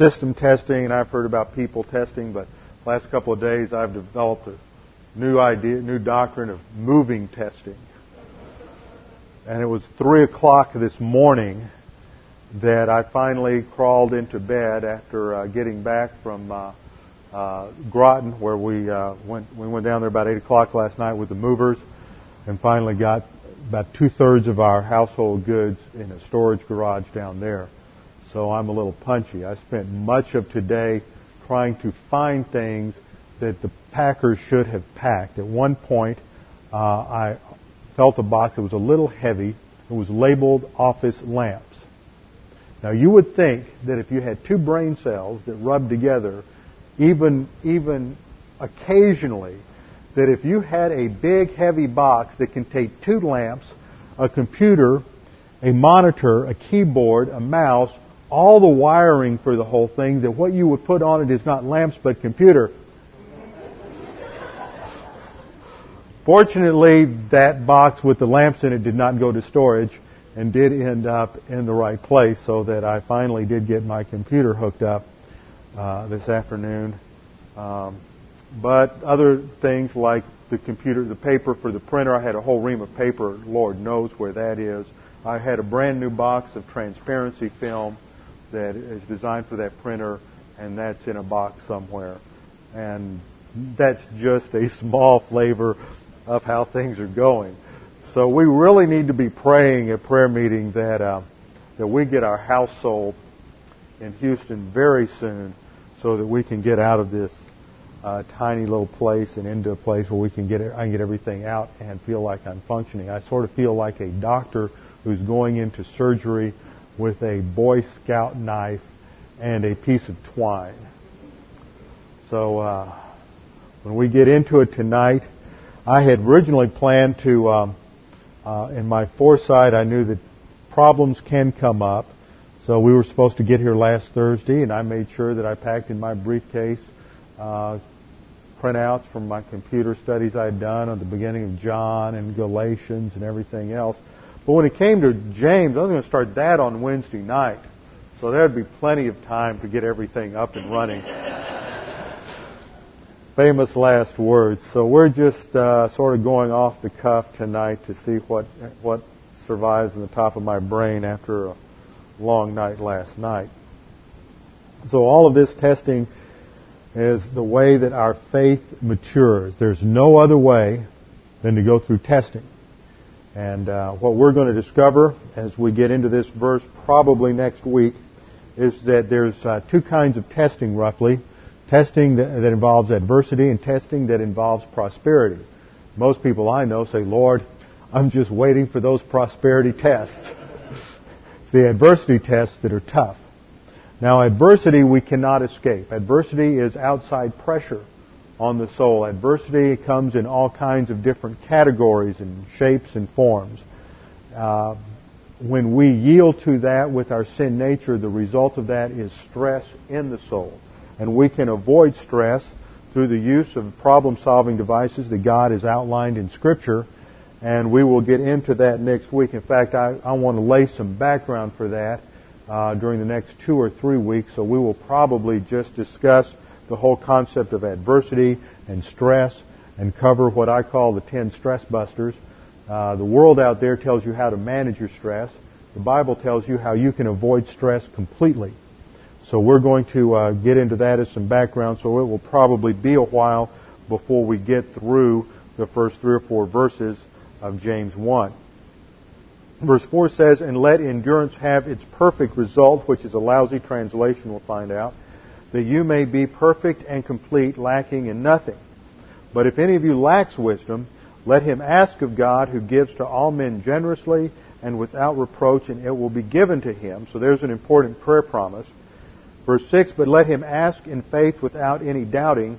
system testing, and I've heard about people testing, but last couple of days I've developed a new idea, new doctrine of moving testing. And it was three o'clock this morning that I finally crawled into bed after uh, getting back from uh, uh, Groton, where we uh, went. We went down there about eight o'clock last night with the movers, and finally got about two thirds of our household goods in a storage garage down there. So I'm a little punchy. I spent much of today trying to find things that the packers should have packed. At one point, uh, I felt a box that was a little heavy. It was labeled office lamps. Now you would think that if you had two brain cells that rubbed together, even even occasionally, that if you had a big heavy box that contained two lamps, a computer, a monitor, a keyboard, a mouse, all the wiring for the whole thing, that what you would put on it is not lamps but computer. Fortunately, that box with the lamps in it did not go to storage and did end up in the right place so that I finally did get my computer hooked up uh, this afternoon. Um, but other things like the computer, the paper for the printer, I had a whole ream of paper. Lord knows where that is. I had a brand new box of transparency film that is designed for that printer, and that's in a box somewhere. And that's just a small flavor of how things are going. So we really need to be praying at prayer meeting that uh, that we get our house sold in Houston very soon, so that we can get out of this uh, tiny little place and into a place where we can get I can get everything out and feel like I'm functioning. I sort of feel like a doctor who's going into surgery with a Boy Scout knife and a piece of twine. So uh, when we get into it tonight, I had originally planned to, um, uh, in my foresight, I knew that problems can come up. So we were supposed to get here last Thursday, and I made sure that I packed in my briefcase uh, printouts from my computer studies I had done on the beginning of John and Galatians and everything else. But when it came to James, I was going to start that on Wednesday night. So there'd be plenty of time to get everything up and running. Famous last words. So we're just uh, sort of going off the cuff tonight to see what what survives in the top of my brain after a long night last night. So all of this testing is the way that our faith matures. There's no other way than to go through testing. And uh, what we're going to discover as we get into this verse probably next week is that there's uh, two kinds of testing roughly. Testing that, that involves adversity and testing that involves prosperity. Most people I know say, Lord, I'm just waiting for those prosperity tests. it's the adversity tests that are tough. Now, adversity we cannot escape. Adversity is outside pressure on the soul. Adversity comes in all kinds of different categories and shapes and forms. Uh, when we yield to that with our sin nature, the result of that is stress in the soul. And we can avoid stress through the use of problem solving devices that God has outlined in Scripture. And we will get into that next week. In fact, I, I want to lay some background for that uh, during the next two or three weeks. So we will probably just discuss the whole concept of adversity and stress and cover what I call the 10 stress busters. Uh, the world out there tells you how to manage your stress. The Bible tells you how you can avoid stress completely. So we're going to uh, get into that as some background. So it will probably be a while before we get through the first three or four verses of James 1. Verse 4 says, And let endurance have its perfect result, which is a lousy translation, we'll find out, that you may be perfect and complete, lacking in nothing. But if any of you lacks wisdom, let him ask of God, who gives to all men generously and without reproach, and it will be given to him. So there's an important prayer promise. Verse 6, But let him ask in faith without any doubting,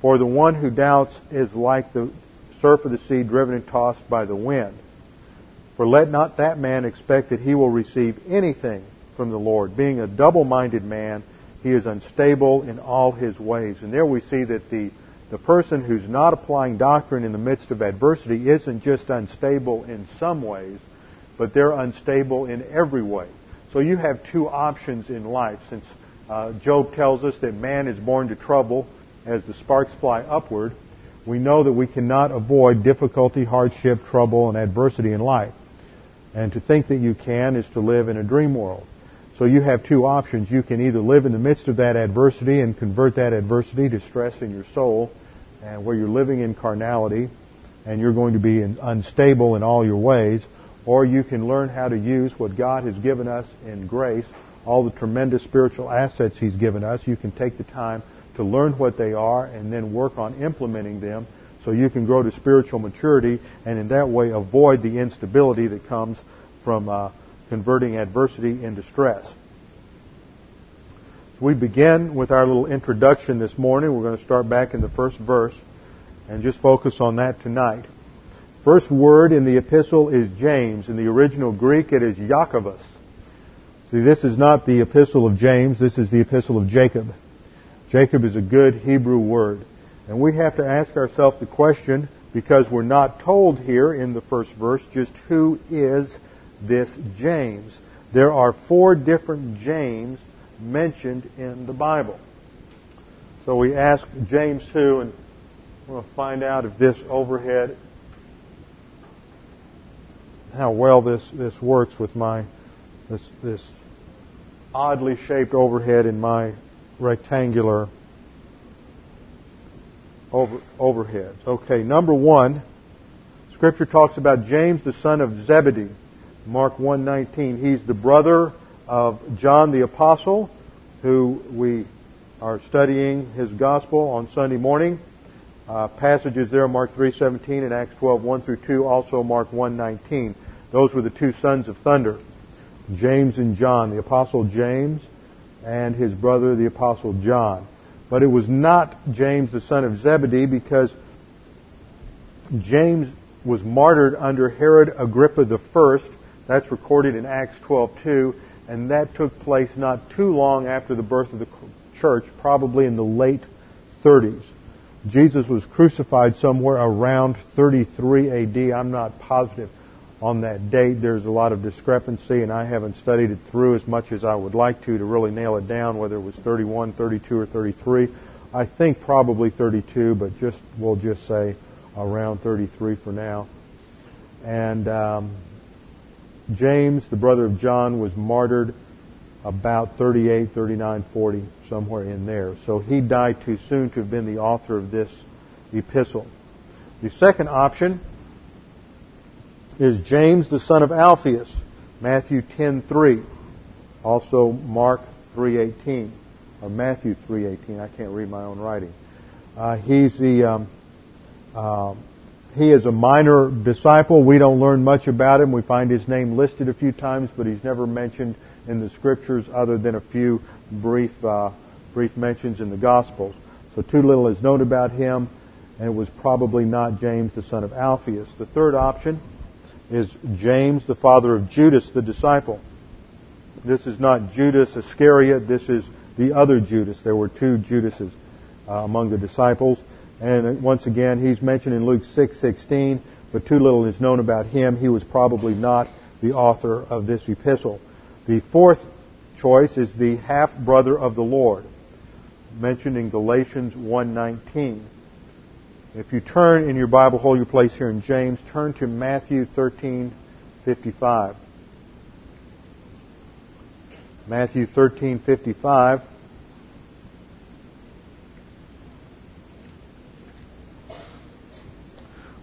for the one who doubts is like the surf of the sea driven and tossed by the wind. For let not that man expect that he will receive anything from the Lord. Being a double minded man, he is unstable in all his ways. And there we see that the, the person who's not applying doctrine in the midst of adversity isn't just unstable in some ways, but they're unstable in every way. So you have two options in life. Since uh, Job tells us that man is born to trouble as the sparks fly upward. We know that we cannot avoid difficulty, hardship, trouble, and adversity in life. And to think that you can is to live in a dream world. So you have two options. You can either live in the midst of that adversity and convert that adversity to stress in your soul, and where you're living in carnality, and you're going to be unstable in all your ways, or you can learn how to use what God has given us in grace, all the tremendous spiritual assets He's given us. You can take the time to learn what they are and then work on implementing them so you can grow to spiritual maturity and in that way avoid the instability that comes from uh, converting adversity into stress. So we begin with our little introduction this morning. We're going to start back in the first verse and just focus on that tonight. First word in the epistle is James. In the original Greek, it is Jacobus. See, this is not the epistle of James. This is the epistle of Jacob. Jacob is a good Hebrew word. And we have to ask ourselves the question, because we're not told here in the first verse just who is this James. There are four different James mentioned in the Bible. So we ask James who, and we'll find out if this overhead, how well this, this works with my, this, this oddly shaped overhead in my rectangular over, overheads. Okay, number one, Scripture talks about James, the son of Zebedee. Mark 1:19. He's the brother of John the apostle, who we are studying his gospel on Sunday morning. Uh, passages there, Mark 3:17 and Acts 12:1 through 2, also Mark 1:19. Those were the two sons of thunder, James and John, the apostle James and his brother the apostle John. But it was not James the son of Zebedee because James was martyred under Herod Agrippa I that's recorded in Acts 12:2, and that took place not too long after the birth of the church, probably in the late 30s. Jesus was crucified somewhere around 33 AD. I'm not positive on that date. There's a lot of discrepancy, and I haven't studied it through as much as I would like to to really nail it down whether it was 31, 32, or 33. I think probably 32, but just we'll just say around 33 for now. And um, James, the brother of John, was martyred about 38, 39, 40, somewhere in there. So he died too soon to have been the author of this epistle. The second option is James, the son of Alphaeus, Matthew 10:3, also Mark 3:18, or Matthew 3:18. I can't read my own writing. Uh, he's the um, uh, he is a minor disciple. We don't learn much about him. We find his name listed a few times, but he's never mentioned in the scriptures other than a few brief, uh, brief mentions in the Gospels. So too little is known about him, and it was probably not James, the son of Alphaeus. The third option is James, the father of Judas, the disciple. This is not Judas Iscariot. This is the other Judas. There were two Judases uh, among the disciples. And once again, he's mentioned in Luke 6:16, but too little is known about him. He was probably not the author of this epistle. The fourth choice is the half brother of the Lord, mentioned in Galatians 1:19. If you turn in your Bible, hold your place here in James, turn to Matthew 13:55. Matthew 13:55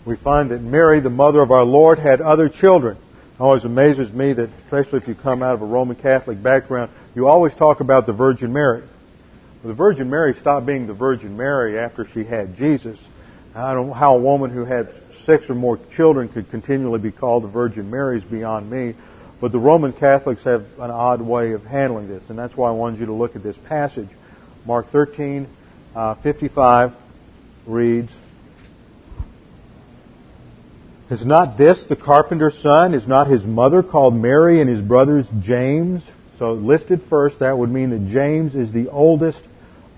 we find that Mary, the mother of our Lord, had other children. It always amazes me that, especially if you come out of a Roman Catholic background, you always talk about the Virgin Mary. Well, the Virgin Mary stopped being the Virgin Mary after she had Jesus. I don't know how a woman who had six or more children could continually be called the Virgin Mary is beyond me. But the Roman Catholics have an odd way of handling this, and that's why I wanted you to look at this passage. Mark 13, uh, 55 reads, is not this the carpenter's son? Is not his mother called Mary and his brothers James? So listed first, that would mean that James is the oldest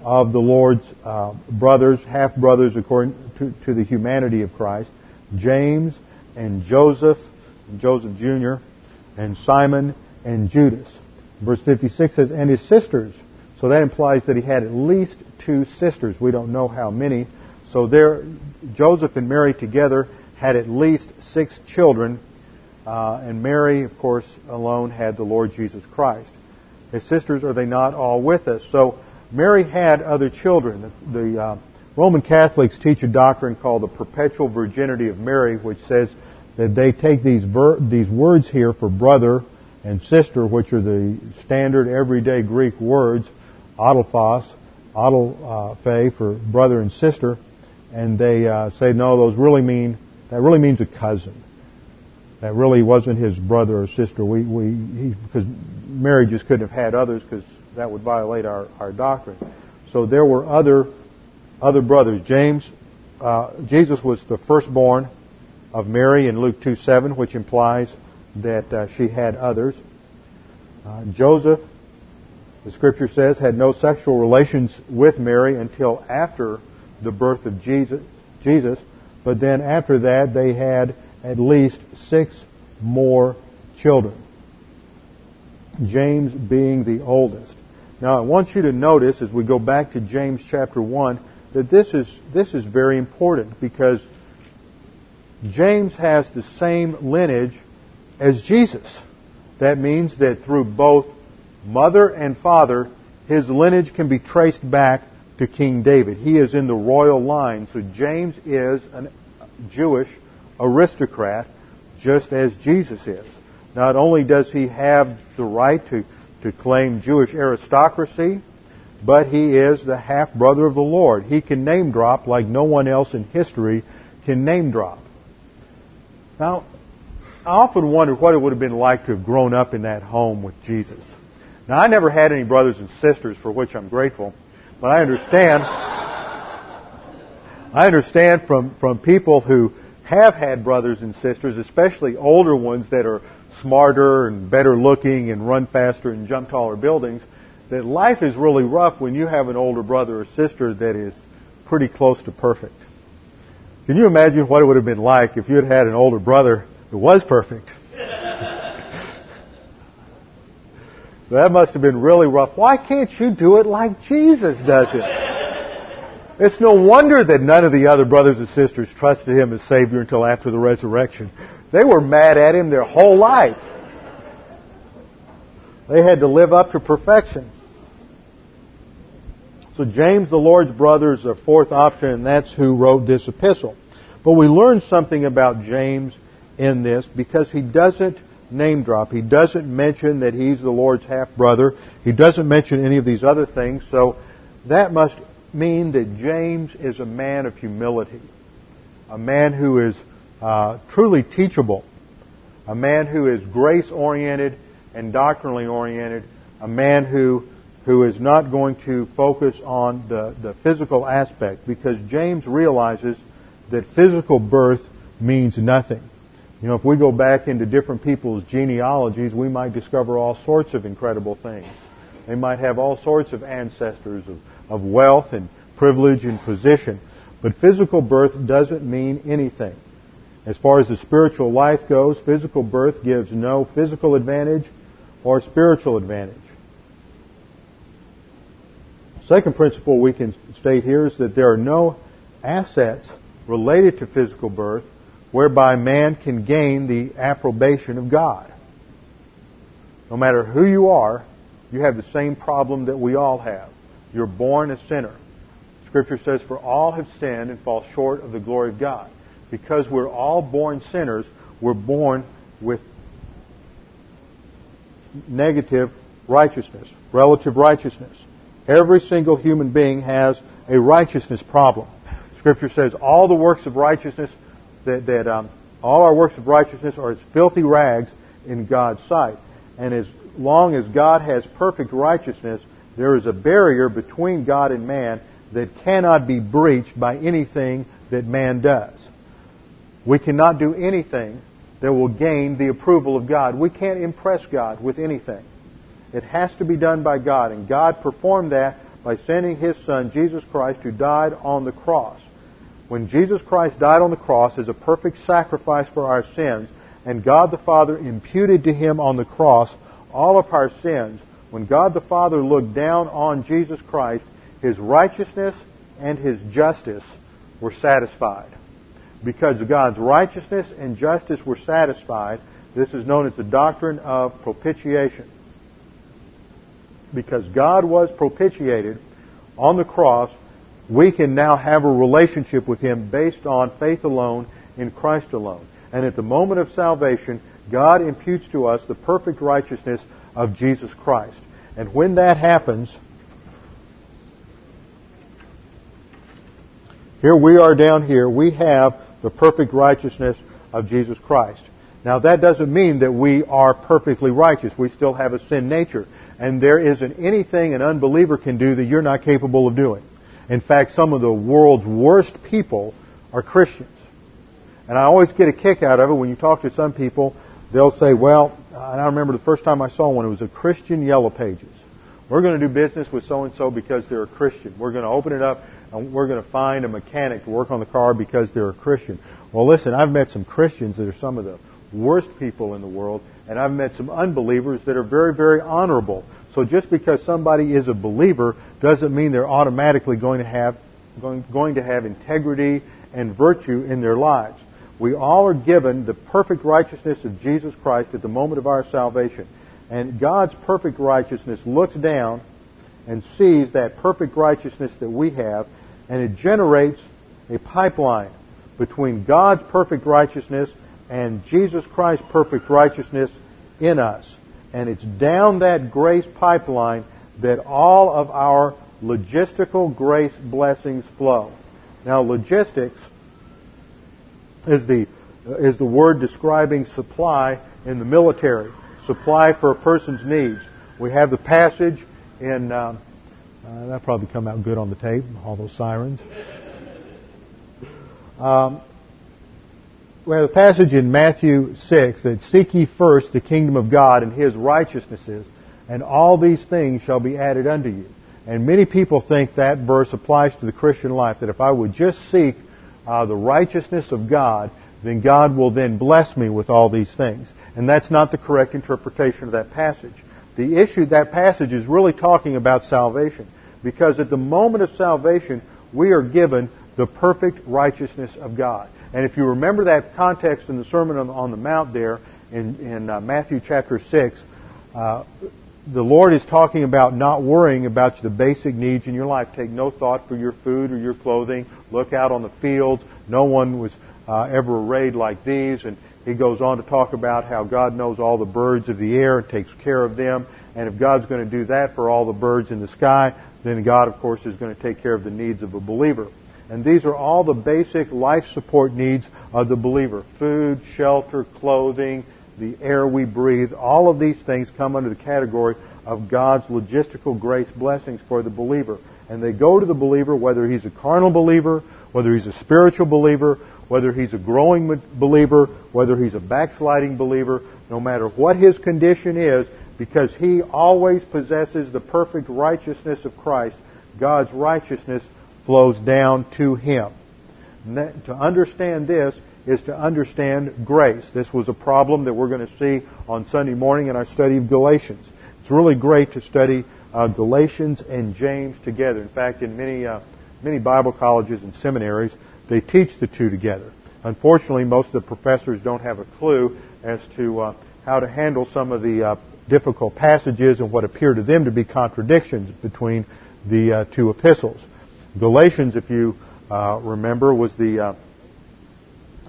of the Lord's uh, brothers, half brothers according to, to, the humanity of Christ. James and Joseph, Joseph Jr., and Simon and Judas. Verse 56 says, and his sisters, So that implies that he had at least two sisters. We don't know how many. So there, Joseph and Mary together had at least six children, uh, and Mary, of course, alone had the Lord Jesus Christ. His sisters, are they not all with us? So Mary had other children. The, uh, Roman Catholics teach a doctrine called the perpetual virginity of Mary, which says that they take these ver- these words here for brother and sister, which are the standard everyday Greek words, adelphos, adelphe for brother and sister, and they uh, say no, those really mean that really means a cousin. That really wasn't his brother or sister. We we he, because Mary just couldn't have had others because that would violate our our doctrine. So there were other other brothers. James, uh, Jesus was the firstborn of Mary in Luke 2 7, which implies that uh, she had others. Uh, Joseph, the scripture says, had no sexual relations with Mary until after the birth of Jesus, Jesus, but then after that they had at least six more children. James being the oldest. Now I want you to notice as we go back to James chapter 1 that this is, this is very important because James has the same lineage as Jesus. That means that through both mother and father, his lineage can be traced back to King David. He is in the royal line, so James is a Jewish aristocrat, just as Jesus is. Not only does he have the right to, to claim Jewish aristocracy, but he is the half brother of the Lord. He can name drop like no one else in history can name drop. Now, I often wondered what it would have been like to have grown up in that home with Jesus. Now, I never had any brothers and sisters, for which I'm grateful, but I understand. I understand from, from people who have had brothers and sisters, especially older ones that are smarter and better looking and run faster and jump taller buildings, that life is really rough when you have an older brother or sister that is pretty close to perfect. Can you imagine what it would have been like if you had had an older brother that was perfect? That must have been really rough. Why can't you do it like Jesus does it? It's no wonder that none of the other brothers and sisters trusted him as Savior until after the resurrection. They were mad at him their whole life. They had to live up to perfection. So James, the Lord's brother, is a fourth option, and that's who wrote this epistle. But we learn something about James in this because he doesn't name drop. He doesn't mention that he's the Lord's half brother. He doesn't mention any of these other things. So that must mean that James is a man of humility, a man who is uh, truly teachable, a man who is grace oriented and doctrinally oriented, a man who who is not going to focus on the, the physical aspect because James realizes that physical birth means nothing. You know, if we go back into different people's genealogies, we might discover all sorts of incredible things. They might have all sorts of ancestors of, of wealth and privilege and position. But physical birth doesn't mean anything. As far as the spiritual life goes, physical birth gives no physical advantage or spiritual advantage. Second principle we can state here is that there are no assets related to physical birth whereby man can gain the approbation of God. No matter who you are, you have the same problem that we all have. You're born a sinner. Scripture says, For all have sinned and fall short of the glory of God. Because we're all born sinners, we're born with negative righteousness, relative righteousness. Every single human being has a righteousness problem. Scripture says all the works of righteousness that, that um, all our works of righteousness are as filthy rags in God's sight. And as long as God has perfect righteousness, there is a barrier between God and man that cannot be breached by anything that man does. We cannot do anything that will gain the approval of God. We can't impress God with anything. It has to be done by God. And God performed that by sending His Son, Jesus Christ, who died on the cross. When Jesus Christ died on the cross as a perfect sacrifice for our sins, and God the Father imputed to Him on the cross all of our sins, when God the Father looked down on Jesus Christ, his righteousness and his justice were satisfied. Because God's righteousness and justice were satisfied, this is known as the doctrine of propitiation. Because God was propitiated on the cross, we can now have a relationship with Him based on faith alone in Christ alone. And at the moment of salvation, God imputes to us the perfect righteousness of Jesus Christ. And when that happens, here we are down here, we have the perfect righteousness of Jesus Christ. Now that doesn't mean that we are perfectly righteous. We still have a sin nature. And there isn't anything an unbeliever can do that you're not capable of doing. In fact, some of the world's worst people are Christians. And I always get a kick out of it when you talk to some people, they'll say, well, and I remember the first time I saw one, it was a Christian Yellow Pages. We're going to do business with so and so because they're a Christian. We're going to open it up and we're going to find a mechanic to work on the car because they're a Christian. Well, listen, I've met some Christians that are some of the worst people in the world, and I've met some unbelievers that are very, very honorable. So just because somebody is a believer doesn't mean they're automatically going to have going, going to have integrity and virtue in their lives. We all are given the perfect righteousness of Jesus Christ at the moment of our salvation. And God's perfect righteousness looks down and sees that perfect righteousness that we have, and it generates a pipeline between God's perfect righteousness and Jesus Christ's perfect righteousness in us. And it's down that grace pipeline that all of our logistical grace blessings flow. Now, logistics is the, is the word describing supply in the military, supply for a person's needs. We have the passage in, um, uh, that'll probably come out good on the tape, all those sirens. Um, we have a passage in Matthew 6 that seek ye first the kingdom of God and his righteousnesses, and all these things shall be added unto you. And many people think that verse applies to the Christian life, that if I would just seek uh, the righteousness of God, then God will then bless me with all these things. And that's not the correct interpretation of that passage. The issue, that passage is really talking about salvation. Because at the moment of salvation, we are given the perfect righteousness of God. And if you remember that context in the Sermon on, the Mount there in, in uh, Matthew chapter 6, uh, the Lord is talking about not worrying about the basic needs in your life. Take no thought for your food or your clothing. Look out on the fields. No one was uh, ever arrayed like these. And he goes on to talk about how God knows all the birds of the air and takes care of them. And if God's going to do that for all the birds in the sky, then God, of course, is going to take care of the needs of a believer. And these are all the basic life support needs of the believer. Food, shelter, clothing, the air we breathe, all of these things come under the category of God's logistical grace blessings for the believer. And they go to the believer whether he's a carnal believer, whether he's a spiritual believer, whether he's a growing believer, whether he's a backsliding believer, no matter what his condition is, because he always possesses the perfect righteousness of Christ, God's righteousness flows down to him. to understand this, is to understand grace. This was a problem that we're going to see on Sunday morning in our study of Galatians. It's really great to study uh, Galatians and James together. In fact, in many uh, many Bible colleges and seminaries, they teach the two together. Unfortunately, most of the professors don't have a clue as to uh, how to handle some of the uh, difficult passages and what appear to them to be contradictions between the uh, two epistles. Galatians, if you uh, remember, was the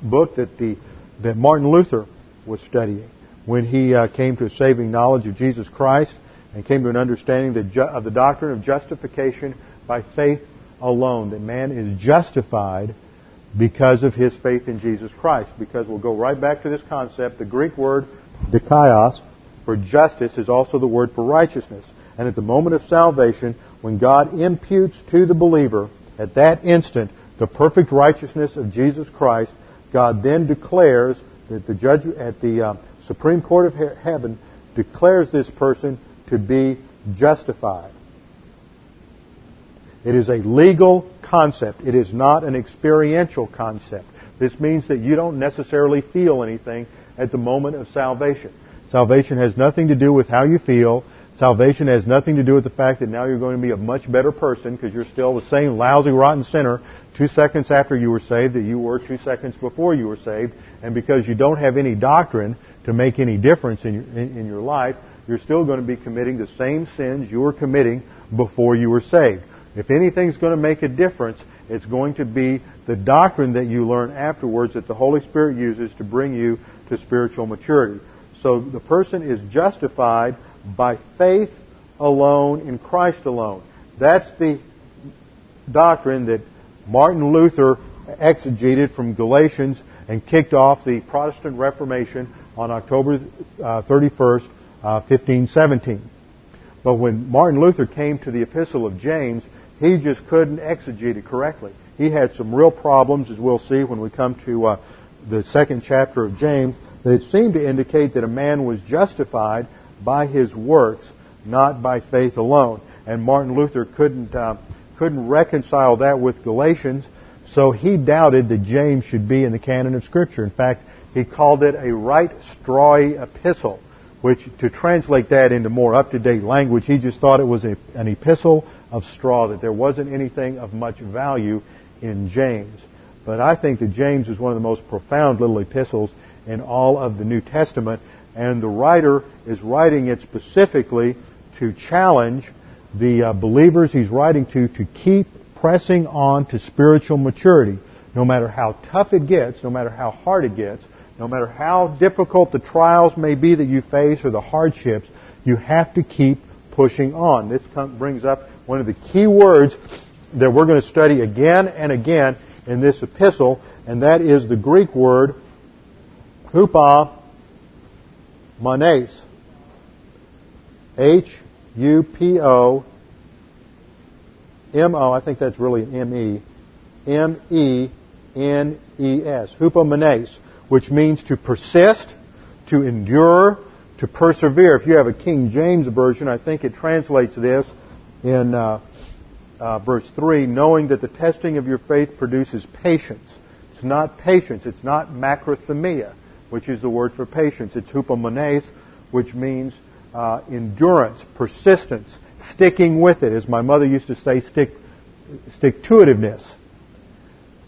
book that the that Martin Luther was studying when he uh, came to a saving knowledge of Jesus Christ and came to an understanding of the doctrine of justification by faith alone. That man is justified because of his faith in Jesus Christ. Because we'll go right back to this concept. The Greek word dikaios for justice is also the word for righteousness. And at the moment of salvation, when God imputes to the believer, at that instant, the perfect righteousness of Jesus Christ, God then declares that the judge at the uh, Supreme Court of he- Heaven declares this person to be justified. It is a legal concept. It is not an experiential concept. This means that you don't necessarily feel anything at the moment of salvation. Salvation has nothing to do with how you feel. Salvation has nothing to do with the fact that now you're going to be a much better person because you're still the same lousy, rotten sinner two seconds after you were saved that you were two seconds before you were saved. And because you don't have any doctrine to make any difference in your, in, in your life, you're still going to be committing the same sins you were committing before you were saved. If anything's going to make a difference, it's going to be the doctrine that you learn afterwards that the Holy Spirit uses to bring you to spiritual maturity. So the person is justified by faith alone in Christ alone. That's the doctrine that Martin Luther exegeted from Galatians and kicked off the Protestant Reformation on October uh, 31st, uh, 1517. But when Martin Luther came to the Epistle of James, he just couldn't exegete it correctly. He had some real problems, as we'll see when we come to uh, the second chapter of James, that it seemed to indicate that a man was justified by his works, not by faith alone. And Martin Luther couldn't, uh, couldn't reconcile that with Galatians, so he doubted that James should be in the canon of Scripture. In fact, he called it a right strawy epistle, which, to translate that into more up-to-date language, he just thought it was a, an epistle of straw, that there wasn't anything of much value in James. But I think that James is one of the most profound little epistles in all of the New Testament, and the writer is writing it specifically to challenge the uh, believers he's writing to to keep pressing on to spiritual maturity. No matter how tough it gets, no matter how hard it gets, no matter how difficult the trials may be that you face or the hardships, you have to keep pushing on. This brings up one of the key words that we're going to study again and again in this epistle, and that is the Greek word hupa Manes. H U P O M O, I think that's really M E, M E N E S. Hupomenes, which means to persist, to endure, to persevere. If you have a King James version, I think it translates this in uh, uh, verse 3 knowing that the testing of your faith produces patience. It's not patience, it's not makrothumia which is the word for patience. It's hupomones, which means uh, endurance, persistence, sticking with it. As my mother used to say, stick, stick to itiveness.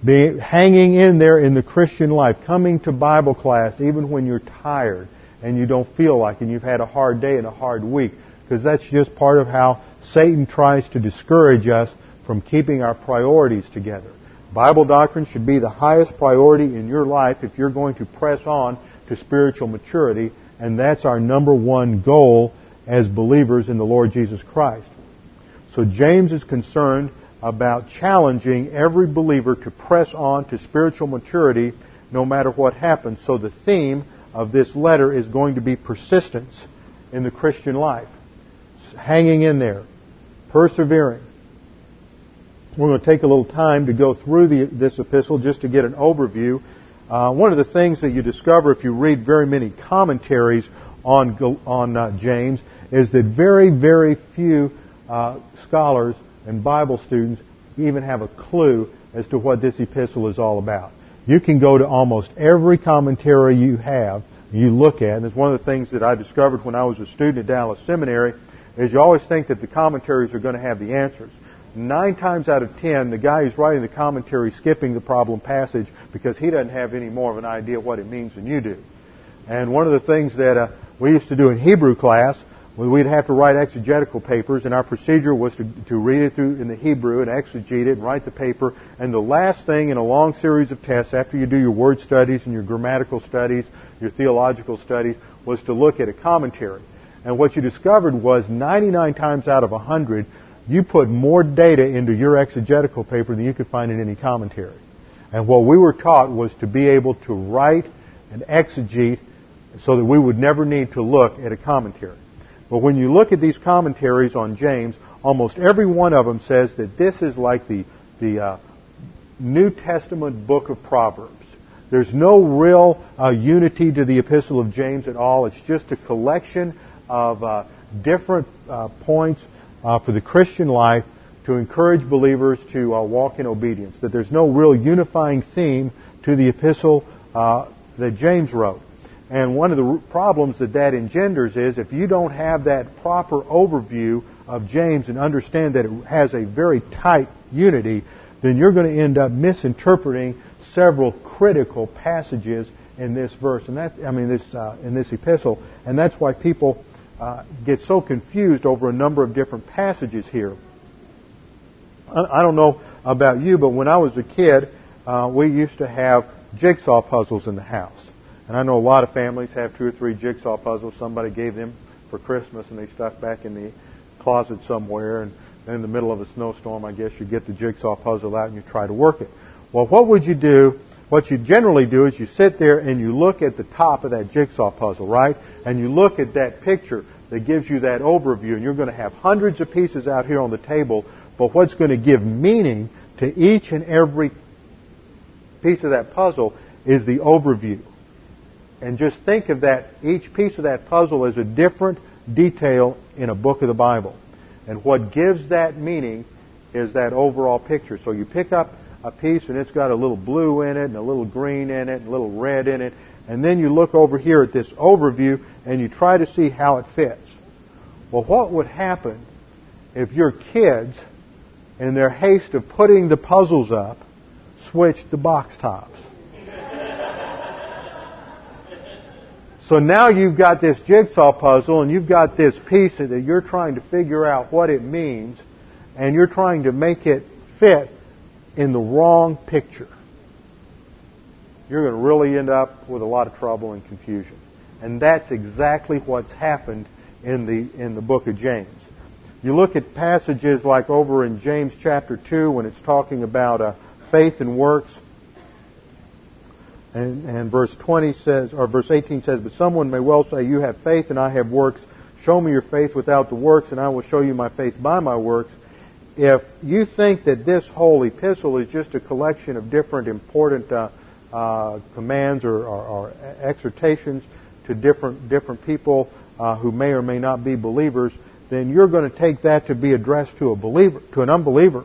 Being, hanging in there in the Christian life, coming to Bible class even when you're tired and you don't feel like and you've had a hard day and a hard week. Because that's just part of how Satan tries to discourage us from keeping our priorities together. Bible doctrine should be the highest priority in your life if you're going to press on to spiritual maturity, and that's our number one goal as believers in the Lord Jesus Christ. So James is concerned about challenging every believer to press on to spiritual maturity no matter what happens. So the theme of this letter is going to be persistence in the Christian life. Hanging in there. Persevering. We're going to take a little time to go through the, this epistle just to get an overview. Uh, one of the things that you discover if you read very many commentaries on, on uh, James is that very, very few uh, scholars and Bible students even have a clue as to what this epistle is all about. You can go to almost every commentary you have, you look at, and it's one of the things that I discovered when I was a student at Dallas Seminary, is you always think that the commentaries are going to have the answers nine times out of ten, the guy who's writing the commentary is skipping the problem passage because he doesn't have any more of an idea what it means than you do. And one of the things that uh, we used to do in Hebrew class, was we'd have to write exegetical papers, and our procedure was to, to read it through in the Hebrew and exegete it and write the paper. And the last thing in a long series of tests, after you do your word studies and your grammatical studies, your theological studies, was to look at a commentary. And what you discovered was 99 times out of 100, you put more data into your exegetical paper than you could find in any commentary. And what we were taught was to be able to write and exegete so that we would never need to look at a commentary. But when you look at these commentaries on James, almost every one of them says that this is like the, the uh, New Testament book of Proverbs. There's no real uh, unity to the epistle of James at all. It's just a collection of uh, different uh, points uh, for the Christian life to encourage believers to uh, walk in obedience. That there's no real unifying theme to the epistle uh, that James wrote. And one of the problems that that engenders is if you don't have that proper overview of James and understand that it has a very tight unity, then you're going to end up misinterpreting several critical passages in this verse, and that I mean this uh, in this epistle, and that's why people uh, get so confused over a number of different passages here. I, I don't know about you, but when I was a kid, uh, we used to have jigsaw puzzles in the house, and I know a lot of families have two or three jigsaw puzzles. Somebody gave them for Christmas, and they stuck back in the closet somewhere, and in the middle of a snowstorm, I guess you get the jigsaw puzzle out and you try to work it. Well, what would you do? What you generally do is you sit there and you look at the top of that jigsaw puzzle, right? And you look at that picture that gives you that overview, and you're going to have hundreds of pieces out here on the table, but what's going to give meaning to each and every piece of that puzzle is the overview. And just think of that, each piece of that puzzle as a different detail in a book of the Bible. And what gives that meaning is that overall picture. So you pick up a piece and it's got a little blue in it and a little green in it and a little red in it. And then you look over here at this overview and you try to see how it fits. Well, what would happen if your kids, in their haste of putting the puzzles up, switched the box tops? So now you've got this jigsaw puzzle and you've got this piece that you're trying to figure out what it means and you're trying to make it fit in the wrong picture. You're going to really end up with a lot of trouble and confusion. And that's exactly what's happened in the, in the book of James. You look at passages like over in James chapter 2 when it's talking about uh, faith and works. And, and verse 20 says, or verse 18 says, But someone may well say, You have faith and I have works. Show me your faith without the works, and I will show you my faith by my works. If you think that this whole epistle is just a collection of different important uh, uh, commands or, or, or, exhortations to different different people uh, who may or may not be believers, then you're going to take that to be addressed to a believer, to an unbeliever,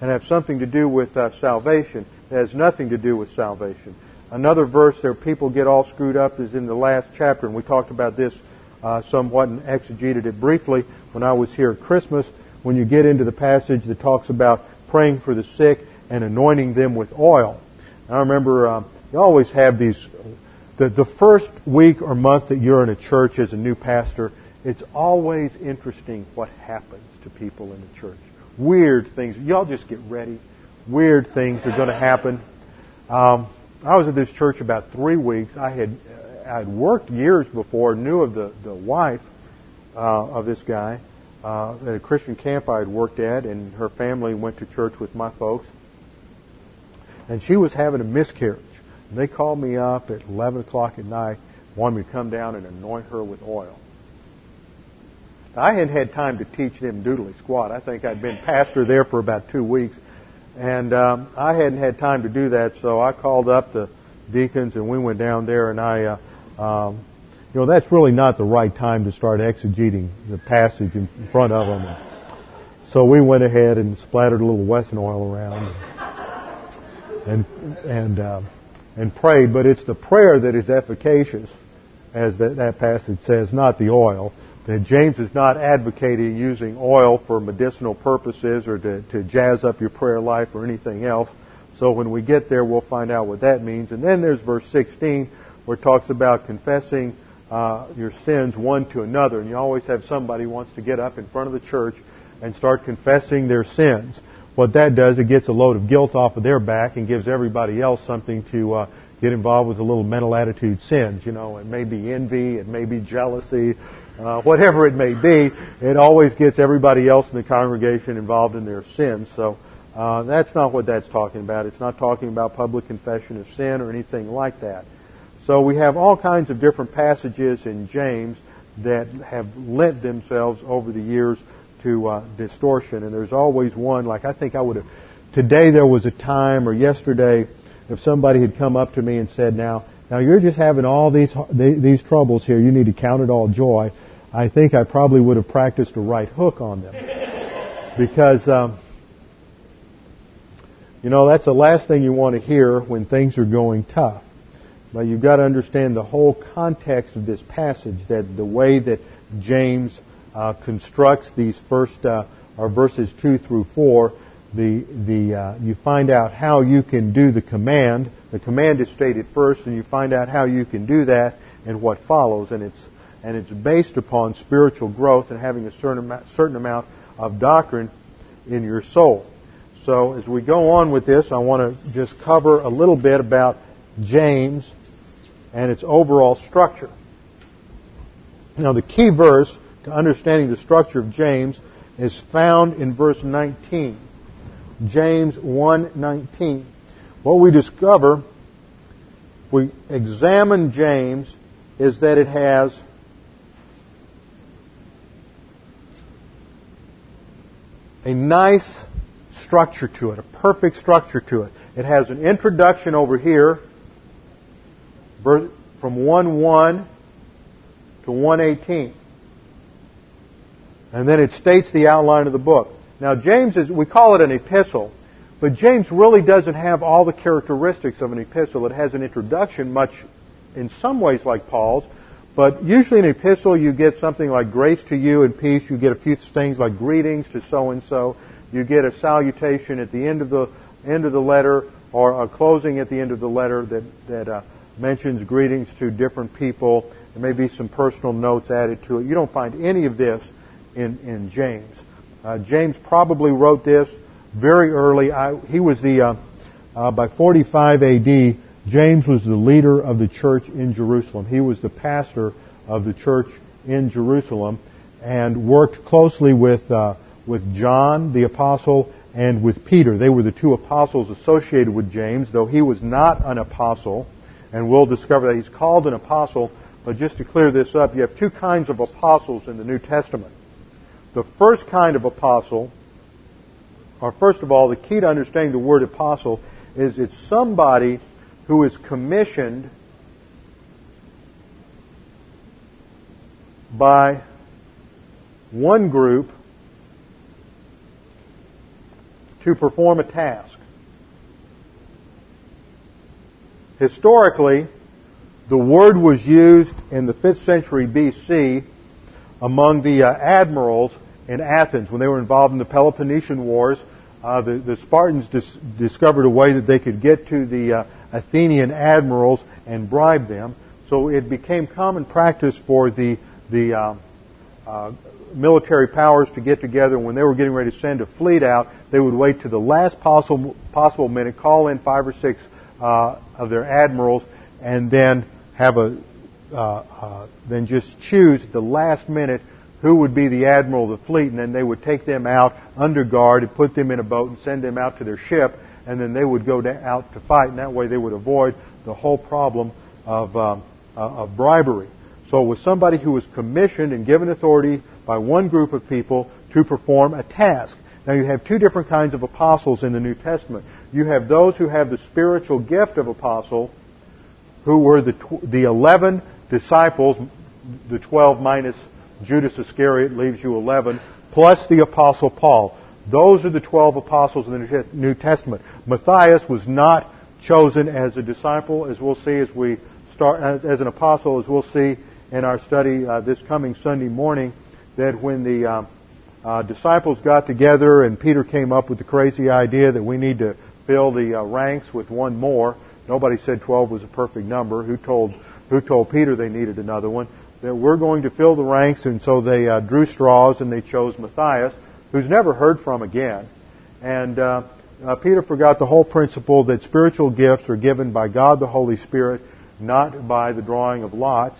and have something to do with uh, salvation. It has nothing to do with salvation. Another verse where people get all screwed up is in the last chapter, and we talked about this uh, somewhat and exegeted it briefly when I was here at Christmas. When you get into the passage that talks about praying for the sick and anointing them with oil. I remember um, you always have these. The, the first week or month that you're in a church as a new pastor, it's always interesting what happens to people in the church. Weird things. Y'all just get ready. Weird things are going to happen. Um, I was at this church about three weeks. I had I had worked years before, knew of the the wife uh, of this guy uh, at a Christian camp I had worked at, and her family went to church with my folks, and she was having a miscarriage. And they called me up at 11 o'clock at night, wanted me to come down and anoint her with oil. Now, I hadn't had time to teach them doodly squat. I think I'd been pastor there for about two weeks, and um, I hadn't had time to do that, so I called up the deacons and we went down there and I, uh, um, you know, that's really not the right time to start exegeting the passage in front of them. So we went ahead and splattered a little Wesson oil around and and uh, and prayed. But it's the prayer that is efficacious, as that, that passage says, not the oil that James is not advocating using oil for medicinal purposes or to, to jazz up your prayer life or anything else. So when we get there, we'll find out what that means. And then there's verse 16 where it talks about confessing uh, your sins one to another. And you always have somebody who wants to get up in front of the church and start confessing their sins. What that does, it gets a load of guilt off of their back and gives everybody else something to uh, get involved with a little mental attitude sins. You know, it may be envy, it may be jealousy, uh, whatever it may be, it always gets everybody else in the congregation involved in their sins. So uh, that's not what that's talking about. It's not talking about public confession of sin or anything like that. So we have all kinds of different passages in James that have lent themselves over the years to uh, distortion, and there's always one. Like I think I would have today there was a time, or yesterday, if somebody had come up to me and said, "Now, now you're just having all these these troubles here. You need to count it all joy." I think I probably would have practiced a right hook on them. because, um, you know, that's the last thing you want to hear when things are going tough. But you've got to understand the whole context of this passage, that the way that James uh, constructs these first uh, or verses two through four, the the uh, you find out how you can do the command. The command is stated first, and you find out how you can do that and what follows, and it's and it's based upon spiritual growth and having a certain amount, certain amount of doctrine in your soul. So as we go on with this, I want to just cover a little bit about James and its overall structure. Now the key verse to understanding the structure of James is found in verse 19. James 1:19. What we discover, we examine James, is that it has a nice structure to it, a perfect structure to it. It has an introduction over here from 1 1 to 118. And then it states the outline of the book. Now James is, we call it an epistle, but James really doesn't have all the characteristics of an epistle. It has an introduction much in some ways like Paul's, but usually in an epistle you get something like grace to you and peace. You get a few things like greetings to so and so. You get a salutation at the end of the end of the letter or a closing at the end of the letter that that uh, mentions greetings to different people. There may be some personal notes added to it. You don't find any of this in, in James. Uh, James probably wrote this very early. I, he was the, uh, uh, by 45 AD, James was the leader of the church in Jerusalem. He was the pastor of the church in Jerusalem and worked closely with, uh, with John the apostle and with Peter. They were the two apostles associated with James, though he was not an apostle and we'll discover that he's called an apostle. But just to clear this up, you have two kinds of apostles in the New Testament. The first kind of apostle, or first of all, the key to understanding the word apostle is it's somebody who is commissioned by one group to perform a task. Historically, the word was used in the 5th century BC among the uh, admirals in Athens when they were involved in the Peloponnesian Wars. Uh, the, the, Spartans dis- discovered a way that they could get to the uh, Athenian admirals and bribe them. So it became common practice for the the uh, uh, military powers to get together. When they were getting ready to send a fleet out, they would wait to the last possible possible minute, call in five or six uh, of their admirals, and then have a uh, uh, then just choose at the last minute who would be the admiral of the fleet, and then they would take them out under guard and put them in a boat and send them out to their ship, and then they would go out to fight, and that way they would avoid the whole problem of, um, uh, of bribery. So it was somebody who was commissioned and given authority by one group of people to perform a task. Now you have two different kinds of apostles in the New Testament. You have those who have the spiritual gift of apostle, who were the, tw- the 11 disciples, the 12 minus Judas Iscariot leaves you 11, plus the apostle Paul. Those are the 12 apostles in the New Testament. Matthias was not chosen as a disciple, as we'll see as we start, as, an apostle, as we'll see in our study uh, this coming Sunday morning, that when the uh, uh, disciples got together and Peter came up with the crazy idea that we need to fill the uh, ranks with one more. Nobody said 12 was a perfect number. Who told, who told Peter they needed another one? That we're going to fill the ranks, and so they uh, drew straws and they chose Matthias, who's never heard from again. And uh, uh, Peter forgot the whole principle that spiritual gifts are given by God the Holy Spirit, not by the drawing of lots.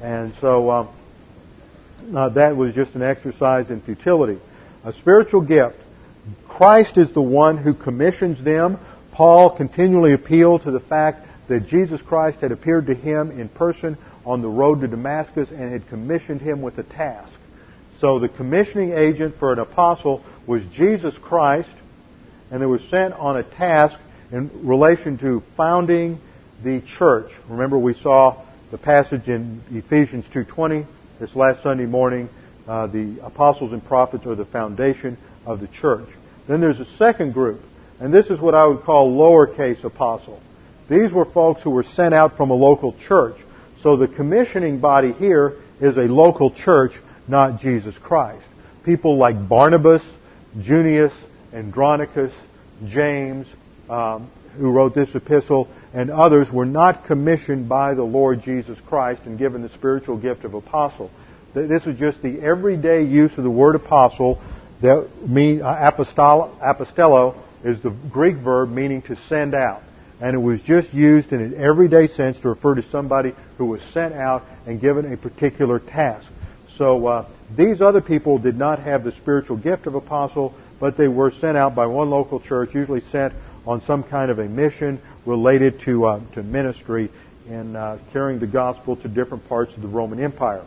And so um, uh, that was just an exercise in futility. A spiritual gift Christ is the one who commissions them. Paul continually appealed to the fact that Jesus Christ had appeared to him in person on the road to Damascus and had commissioned him with a task. So the commissioning agent for an apostle was Jesus Christ, and they were sent on a task in relation to founding the church. Remember we saw the passage in Ephesians 2.20 this last Sunday morning. Uh, the apostles and prophets are the foundation of the church. Then there's a second group, and this is what I would call lowercase apostle. These were folks who were sent out from a local church. So the commissioning body here is a local church, not Jesus Christ. People like Barnabas, Junius, Andronicus, James, um, who wrote this epistle, and others were not commissioned by the Lord Jesus Christ and given the spiritual gift of apostle. This is just the everyday use of the word apostle. That uh, apostello is the Greek verb meaning to send out, and it was just used in an everyday sense to refer to somebody who was sent out and given a particular task. So uh, these other people did not have the spiritual gift of apostle, but they were sent out by one local church, usually sent on some kind of a mission related to uh, to ministry and uh, carrying the gospel to different parts of the Roman Empire.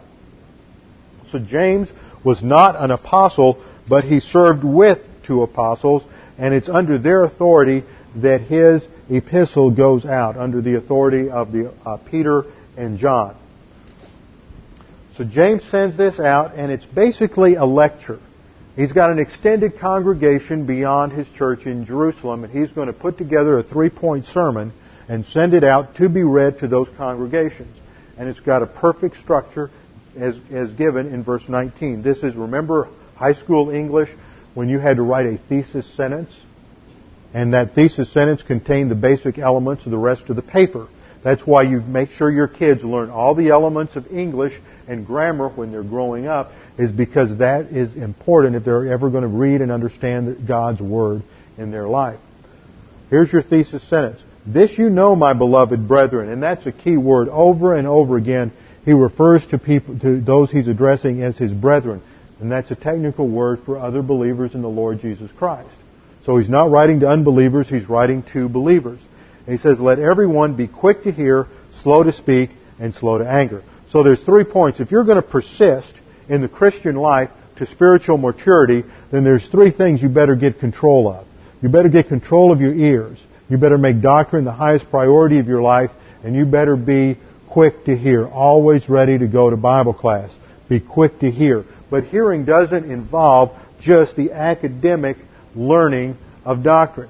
So James was not an apostle, but he served with two apostles, and it's under their authority that his epistle goes out, under the authority of the, uh, Peter and John. So James sends this out, and it's basically a lecture. He's got an extended congregation beyond his church in Jerusalem, and he's going to put together a three point sermon and send it out to be read to those congregations. And it's got a perfect structure as, as given in verse 19. This is, remember high school English when you had to write a thesis sentence? And that thesis sentence contained the basic elements of the rest of the paper. That's why you make sure your kids learn all the elements of English and grammar when they're growing up, is because that is important if they're ever going to read and understand God's Word in their life. Here's your thesis sentence. This you know, my beloved brethren, and that's a key word over and over again he refers to people, to those he's addressing as his brethren. And that's a technical word for other believers in the Lord Jesus Christ. So he's not writing to unbelievers, he's writing to believers. And he says, let everyone be quick to hear, slow to speak, and slow to anger. So there's three points. If you're going to persist in the Christian life to spiritual maturity, then there's three things you better get control of. You better get control of your ears. You better make doctrine the highest priority of your life, and you better be quick to hear, always ready to go to Bible class. Be quick to hear. But hearing doesn't involve just the academic learning of doctrine.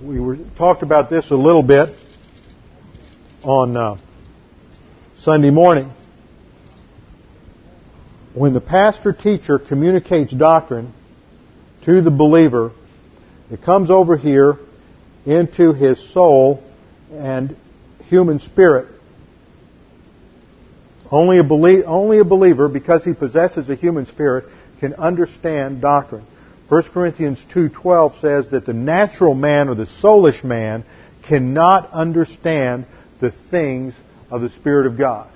We were, talked about this a little bit on uh, Sunday morning. When the pastor teacher communicates doctrine to the believer, it comes over here into his soul and human spirit. Only a, belie- only a believer, because he possesses a human spirit, can understand doctrine. 1 Corinthians 2.12 says that the natural man or the soulish man cannot understand the things of the Spirit of God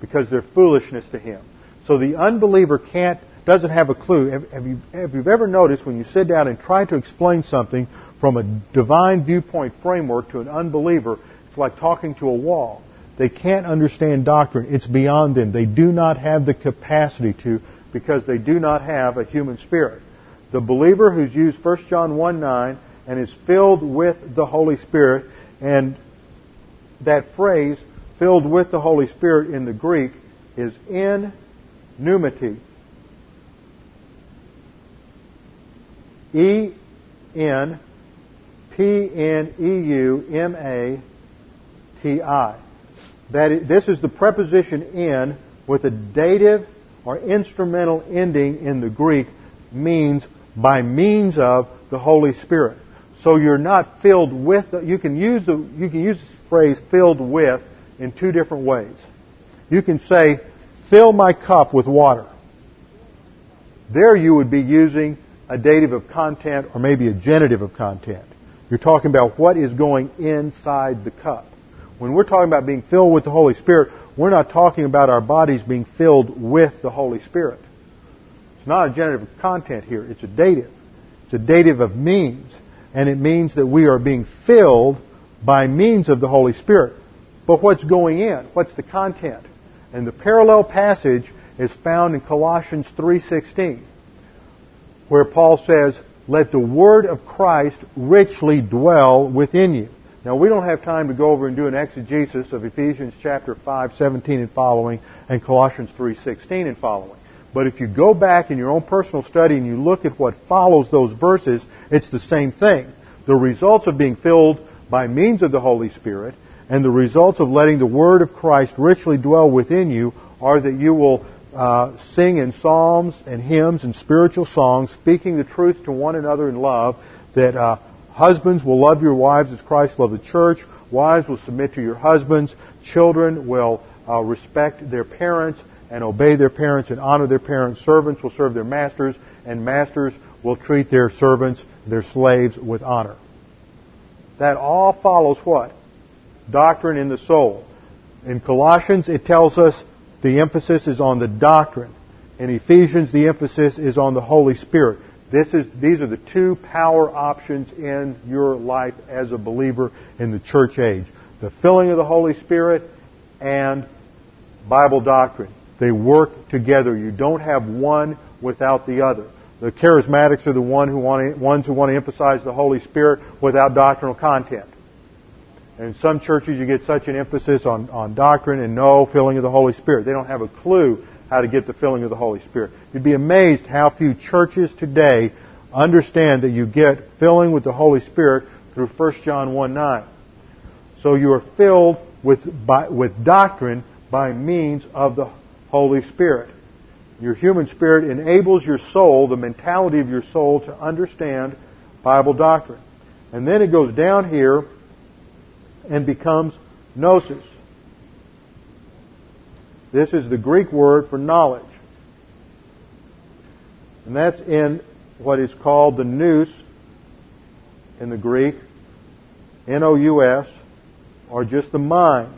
because they're foolishness to him. So the unbeliever can't, doesn't have a clue. Have, you, have you ever noticed when you sit down and try to explain something from a divine viewpoint framework to an unbeliever, it's like talking to a wall. They can't understand doctrine. It's beyond them. They do not have the capacity to because they do not have a human spirit. The believer who's used 1 John 1 9 and is filled with the Holy Spirit, and that phrase, filled with the Holy Spirit in the Greek, is en pneumati. E N P N E U M A T I that this is the preposition in with a dative or instrumental ending in the Greek means by means of the Holy Spirit. So you're not filled with, you can use the, you can use the phrase filled with in two different ways. You can say, fill my cup with water. There you would be using a dative of content or maybe a genitive of content. You're talking about what is going inside the cup. When we're talking about being filled with the Holy Spirit, we're not talking about our bodies being filled with the Holy Spirit. It's not a genitive of content here. It's a dative. It's a dative of means. And it means that we are being filled by means of the Holy Spirit. But what's going in? What's the content? And the parallel passage is found in Colossians 3:16, where Paul says, "Let the word of Christ richly dwell within you." Now, we don't have time to go over and do an exegesis of Ephesians chapter 5, 17 and following, and Colossians 3, 16 and following. But if you go back in your own personal study and you look at what follows those verses, it's the same thing. The results of being filled by means of the Holy Spirit, and the results of letting the Word of Christ richly dwell within you are that you will uh, sing in psalms and hymns and spiritual songs, speaking the truth to one another in love, that uh, husbands will love your wives as Christ loved the church, wives will submit to your husbands, children will uh, respect their parents and obey their parents and honor their parents, servants will serve their masters, and masters will treat their servants, their slaves, with honor. That all follows what? Doctrine in the soul. In Colossians, it tells us the emphasis is on the doctrine. In Ephesians, the emphasis is on the Holy Spirit. Is, these are the two power options in your life as a believer in the church age. The filling of the Holy Spirit and Bible doctrine. They work together. You don't have one without the other. The charismatics are the one who want to, ones who want to emphasize the Holy Spirit without doctrinal content. In some churches, you get such an emphasis on, on doctrine and no filling of the Holy Spirit. They don't have a clue how to get the filling of the Holy Spirit. You'd be amazed how few churches today understand that you get filling with the Holy Spirit through 1 John 1 9. So you are filled with, by, with doctrine by means of the Holy Spirit. Your human spirit enables your soul, the mentality of your soul, to understand Bible doctrine. And then it goes down here and becomes gnosis. This is the Greek word for knowledge. And that's in what is called the nous in the Greek, N-O-U-S, or just the mind.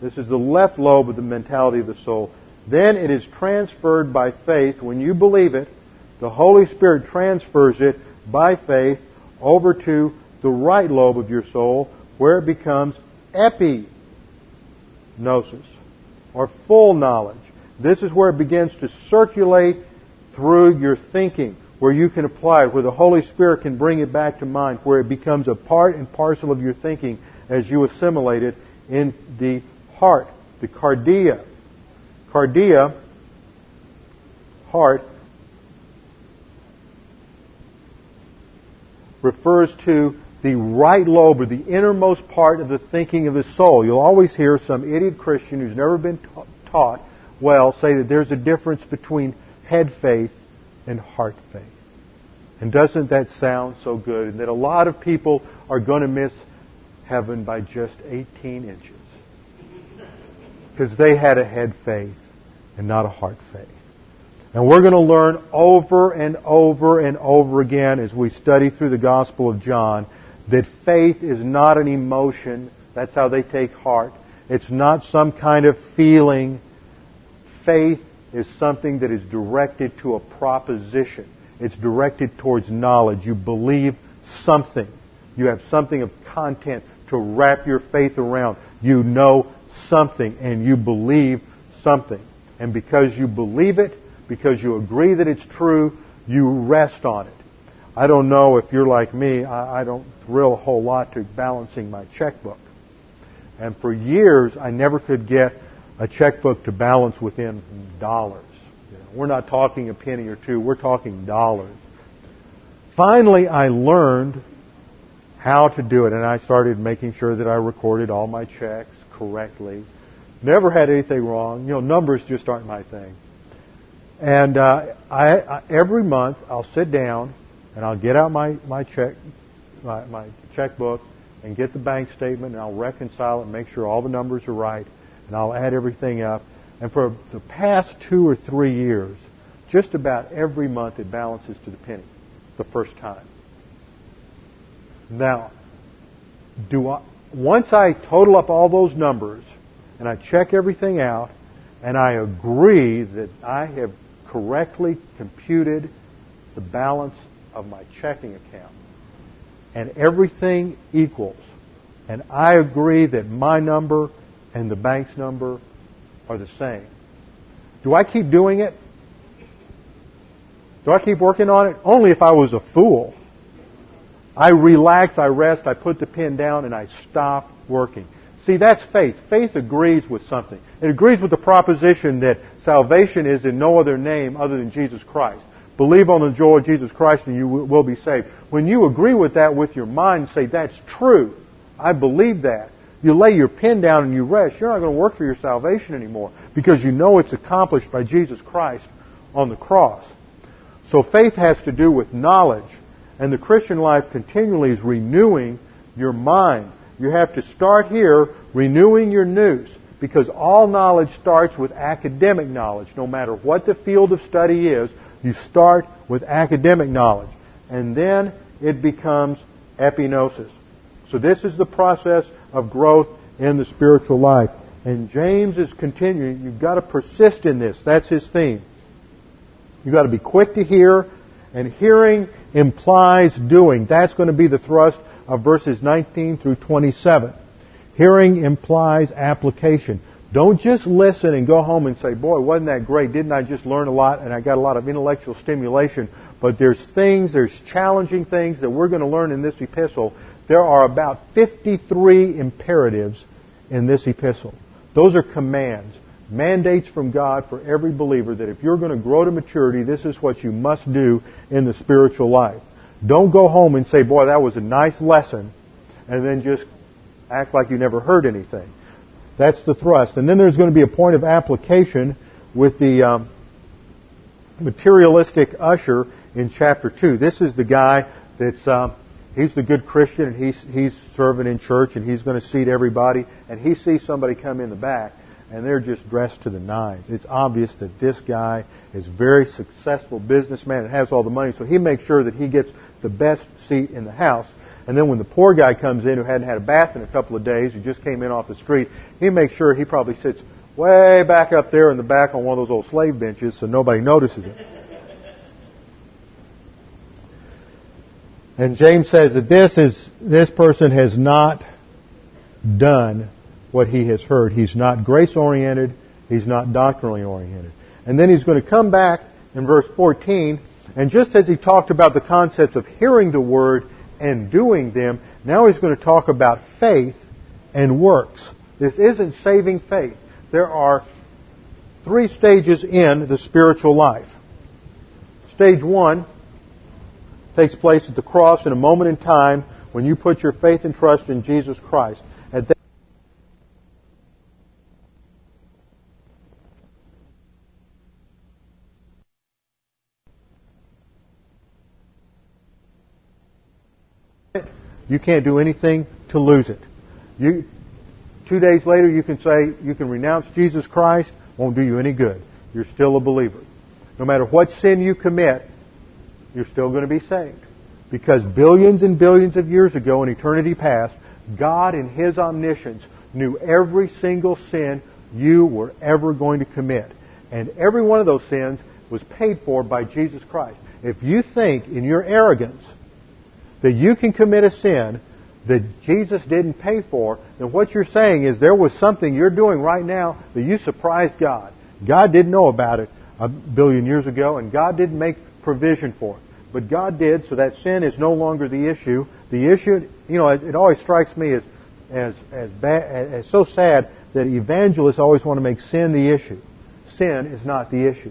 This is the left lobe of the mentality of the soul. Then it is transferred by faith. When you believe it, the Holy Spirit transfers it by faith over to the right lobe of your soul, where it becomes epignosis, or full knowledge. This is where it begins to circulate through your thinking, where you can apply it, where the Holy Spirit can bring it back to mind, where it becomes a part and parcel of your thinking as you assimilate it in the heart, the cardia. Cardia, heart, refers to the right lobe or the innermost part of the thinking of the soul. You'll always hear some idiot Christian who's never been taught well say that there's a difference between head faith and heart faith. And doesn't that sound so good? And that a lot of people are going to miss heaven by just 18 inches. Because they had a head faith and not a heart faith. And we're going to learn over and over and over again as we study through the Gospel of John that faith is not an emotion. That's how they take heart. It's not some kind of feeling. Faith is something that is directed to a proposition. It's directed towards knowledge. You believe something. You have something of content to wrap your faith around. You know something and you believe something. And because you believe it, because you agree that it's true, you rest on it. I don't know if you're like me, I, I don't thrill a whole lot to balancing my checkbook. And for years, I never could get a checkbook to balance within dollars. You know, we're not talking a penny or two, we're talking dollars. Finally, I learned how to do it, and I started making sure that I recorded all my checks correctly. Never had anything wrong. You know, numbers just aren't my thing. And uh, I, I, every month, I'll sit down and I'll get out my, my check, my, my checkbook and get the bank statement and I'll reconcile it and make sure all the numbers are right and I'll add everything up. And for the past two or three years, just about every month it balances to the penny the first time. Now, do I, once I total up all those numbers and I check everything out and I agree that I have correctly computed the balance of my checking account. And everything equals. And I agree that my number and the bank's number are the same. Do I keep doing it? Do I keep working on it? Only if I was a fool. I relax, I rest, I put the pen down, and I stop working. See, that's faith. Faith agrees with something. It agrees with the proposition that salvation is in no other name other than Jesus Christ. Believe on the joy of Jesus Christ and you will be saved. When you agree with that with your mind say, that's true, I believe that. You lay your pen down and you rest. You're not going to work for your salvation anymore because you know it's accomplished by Jesus Christ on the cross. So faith has to do with knowledge. And the Christian life continually is renewing your mind. You have to start here renewing your nous because all knowledge starts with academic knowledge. No matter what the field of study is, you start with academic knowledge. And then it becomes epignosis. So this is the process of growth in the spiritual life. And James is continuing. You've got to persist in this. That's his theme. You've got to be quick to hear, and hearing implies doing. That's going to be the thrust of verses 19 through 27. Hearing implies application. Don't just listen and go home and say, boy, wasn't that great? Didn't I just learn a lot and I got a lot of intellectual stimulation? But there's things, there's challenging things that we're going to learn in this epistle. There are about 53 imperatives in this epistle. Those are commands, mandates from God for every believer that if you're going to grow to maturity, this is what you must do in the spiritual life. Don't go home and say, boy, that was a nice lesson, and then just act like you never heard anything. That's the thrust. And then there's going to be a point of application with the um, materialistic usher in chapter 2. This is the guy that's, um, he's the good Christian and he's, he's serving in church and he's going to seat everybody and he sees somebody come in the back and they're just dressed to the nines. It's obvious that this guy is a very successful businessman and has all the money, so he makes sure that he gets the best seat in the house. And then when the poor guy comes in who hadn't had a bath in a couple of days, who just came in off the street, he makes sure he probably sits way back up there in the back on one of those old slave benches so nobody notices it. And James says that this is this person has not done what he has heard. He's not grace oriented, he's not doctrinally oriented. And then he's going to come back in verse 14, and just as he talked about the concepts of hearing the word and doing them, now he's going to talk about faith and works. This isn't saving faith. There are three stages in the spiritual life. Stage one takes place at the cross in a moment in time when you put your faith and trust in Jesus Christ. At that you can't do anything to lose it. You, two days later, you can say, you can renounce Jesus Christ, won't do you any good. You're still a believer. No matter what sin you commit, you're still going to be saved. Because billions and billions of years ago in eternity past, God in His omniscience knew every single sin you were ever going to commit. And every one of those sins was paid for by Jesus Christ. If you think in your arrogance that you can commit a sin that Jesus didn't pay for, then what you're saying is there was something you're doing right now that you surprised God. God didn't know about it a billion years ago, and God didn't make provision for it but God did, so that sin is no longer the issue. The issue, you know, it, always strikes me as as as bad, as so sad that evangelists always want to make sin the issue. Sin is not the issue.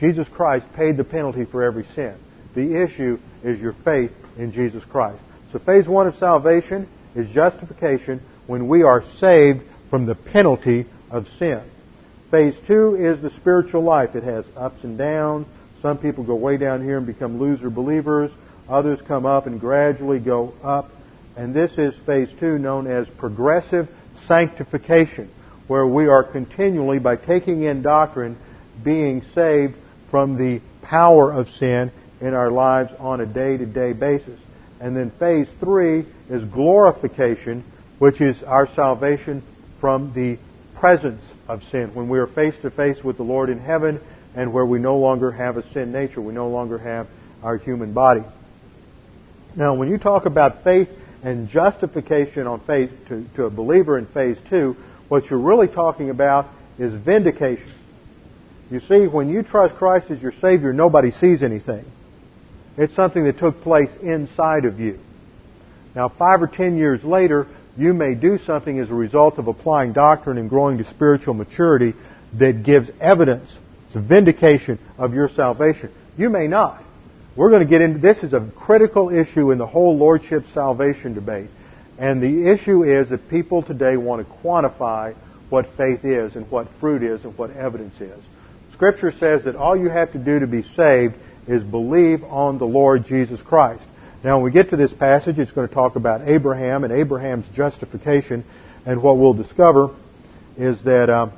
Jesus Christ paid the penalty for every sin. The issue is your faith in Jesus Christ. So phase one of salvation is justification when we are saved from the penalty of sin. Phase two is the spiritual life. It has ups and downs. Some people go way down here and become loser believers. Others come up and gradually go up. And this is phase two known as progressive sanctification, where we are continually, by taking in doctrine, being saved from the power of sin in our lives on a day to day basis. And then phase three is glorification, which is our salvation from the presence of sin. When we are face to face with the Lord in heaven and where we no longer have a sin nature. We no longer have our human body. Now, when you talk about faith and justification on faith to, to a believer in phase two, what you're really talking about is vindication. You see, when you trust Christ as your Savior, nobody sees anything. It's something that took place inside of you. Now, five or ten years later, you may do something as a result of applying doctrine and growing to spiritual maturity that gives evidence it's a vindication of your salvation. You may not. We're going to get into this is a critical issue in the whole lordship salvation debate. And the issue is that people today want to quantify what faith is and what fruit is and what evidence is. Scripture says that all you have to do to be saved is believe on the Lord Jesus Christ. Now, when we get to this passage, it's going to talk about Abraham and Abraham's justification. And what we'll discover is that uh,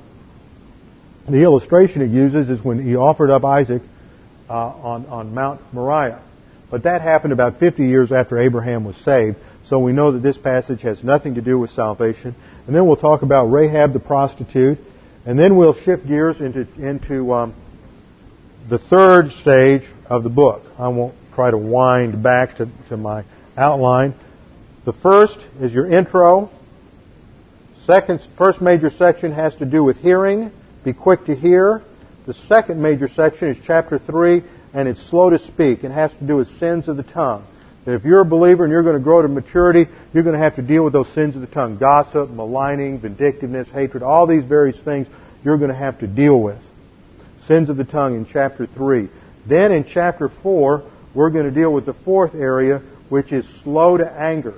the illustration it uses is when he offered up Isaac uh, on, on Mount Moriah. But that happened about 50 years after Abraham was saved. So we know that this passage has nothing to do with salvation. And then we'll talk about Rahab the prostitute. And then we'll shift gears into, into um, the third stage of the book. I won't try to wind back to, to my outline. The first is your intro. Second, first major section has to do with hearing. Be quick to hear. The second major section is chapter 3, and it's slow to speak. It has to do with sins of the tongue. That if you're a believer and you're going to grow to maturity, you're going to have to deal with those sins of the tongue. Gossip, maligning, vindictiveness, hatred, all these various things you're going to have to deal with. Sins of the tongue in chapter 3. Then in chapter 4, we're going to deal with the fourth area, which is slow to anger,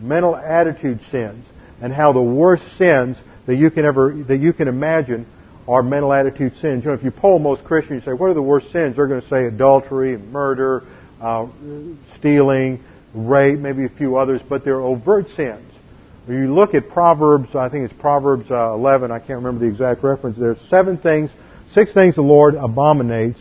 mental attitude sins, and how the worst sins that you can ever, that you can imagine are mental attitude sins. You know, if you poll most Christians, you say, what are the worst sins? They're going to say adultery, murder, uh, stealing, rape, maybe a few others, but they're overt sins. When you look at Proverbs, I think it's Proverbs uh, 11, I can't remember the exact reference, there's seven things, six things the Lord abominates,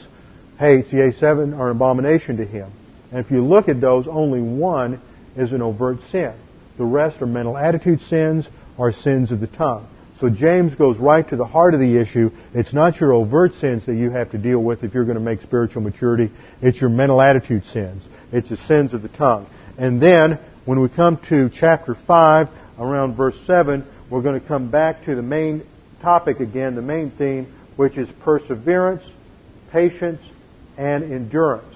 hates, yea, seven are an abomination to him. And if you look at those, only one is an overt sin. The rest are mental attitude sins or sins of the tongue. So James goes right to the heart of the issue. It's not your overt sins that you have to deal with if you're going to make spiritual maturity. It's your mental attitude sins. It's the sins of the tongue. And then, when we come to chapter 5, around verse 7, we're going to come back to the main topic again, the main theme, which is perseverance, patience, and endurance.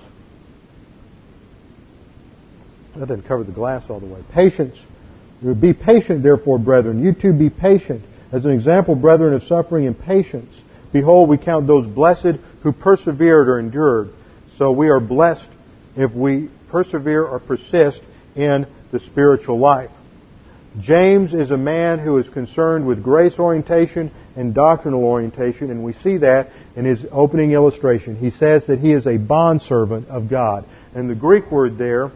That didn't cover the glass all the way. Patience. Be patient, therefore, brethren. You too be patient. As an example, brethren, of suffering and patience, behold, we count those blessed who persevered or endured. So we are blessed if we persevere or persist in the spiritual life. James is a man who is concerned with grace orientation and doctrinal orientation, and we see that in his opening illustration. He says that he is a bondservant of God. And the Greek word there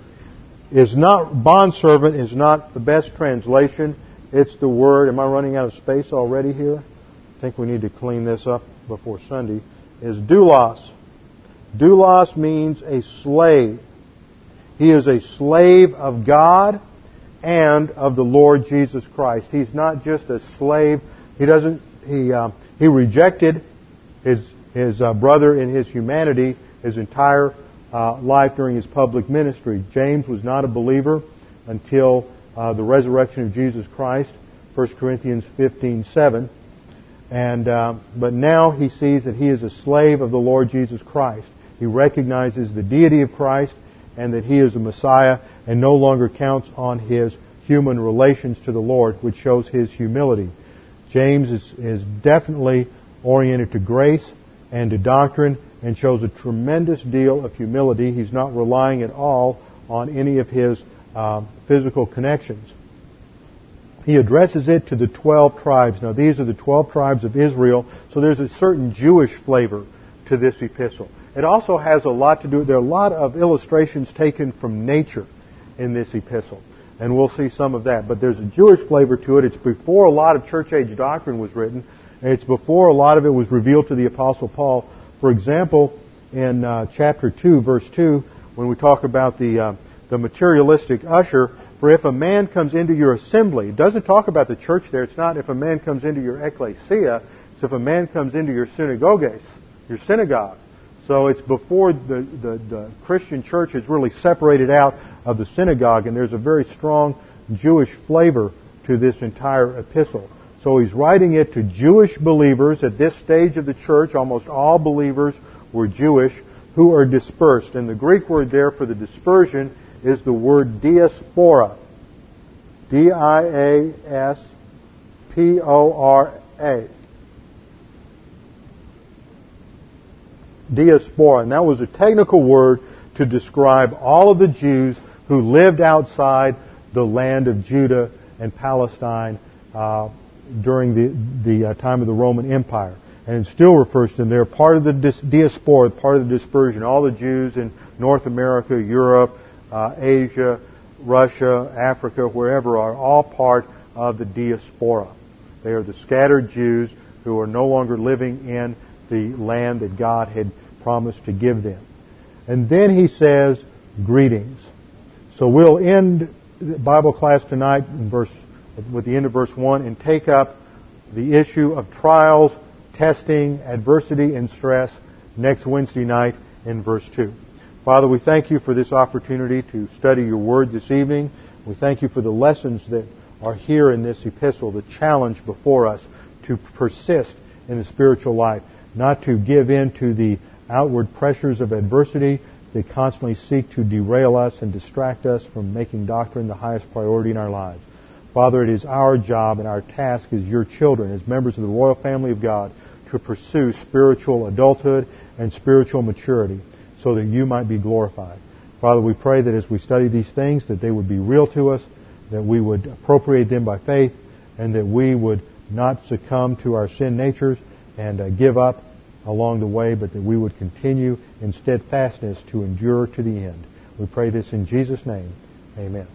is not, bondservant is not the best translation. It's the word, am I running out of space already here? I think we need to clean this up before Sunday, is doulos. Doulos means a slave. He is a slave of God and of the Lord Jesus Christ. He's not just a slave. He doesn't, he, uh, he rejected his, his uh, brother in his humanity his entire uh, life during his public ministry. James was not a believer until uh, the resurrection of Jesus Christ, 1 Corinthians 15:7. And uh, but now he sees that he is a slave of the Lord Jesus Christ. He recognizes the deity of Christ and that he is a Messiah, and no longer counts on his human relations to the Lord, which shows his humility. James is, is definitely oriented to grace and to doctrine and shows a tremendous deal of humility. He's not relying at all on any of his uh, physical connections. He addresses it to the 12 tribes. Now, these are the 12 tribes of Israel, so there's a certain Jewish flavor to this epistle. It also has a lot to do, there are a lot of illustrations taken from nature in this epistle. And we'll see some of that. But there's a Jewish flavor to it. It's before a lot of church age doctrine was written. It's before a lot of it was revealed to the Apostle Paul. For example, in uh, chapter 2, verse 2, when we talk about the uh, the materialistic usher. For if a man comes into your assembly, it doesn't talk about the church there. It's not if a man comes into your ecclesia. It's if a man comes into your synagogues, your synagogue. So it's before the, the, the Christian church is really separated out of the synagogue, and there's a very strong Jewish flavor to this entire epistle. So he's writing it to Jewish believers at this stage of the church. Almost all believers were Jewish who are dispersed. And the Greek word there for the dispersion is the word diaspora. D-I-A-S-P-O-R-A. Diaspora. And that was a technical word to describe all of the Jews who lived outside the land of Judah and Palestine uh, during the, the uh, time of the Roman Empire. And it still refers to them. They're part of the diaspora, part of the dispersion. All the Jews in North America, Europe, uh, Asia, Russia, Africa, wherever are all part of the diaspora. They are the scattered Jews who are no longer living in the land that God had promised to give them. And then he says, greetings. So we'll end the Bible class tonight verse, with the end of verse 1 and take up the issue of trials, testing, adversity, and stress next Wednesday night in verse 2. Father, we thank you for this opportunity to study your word this evening. We thank you for the lessons that are here in this epistle, the challenge before us to persist in the spiritual life, not to give in to the outward pressures of adversity that constantly seek to derail us and distract us from making doctrine the highest priority in our lives. Father, it is our job and our task as your children, as members of the royal family of God, to pursue spiritual adulthood and spiritual maturity so that you might be glorified. Father, we pray that as we study these things, that they would be real to us, that we would appropriate them by faith, and that we would not succumb to our sin natures and uh, give up along the way, but that we would continue in steadfastness to endure to the end. We pray this in Jesus' name. Amen.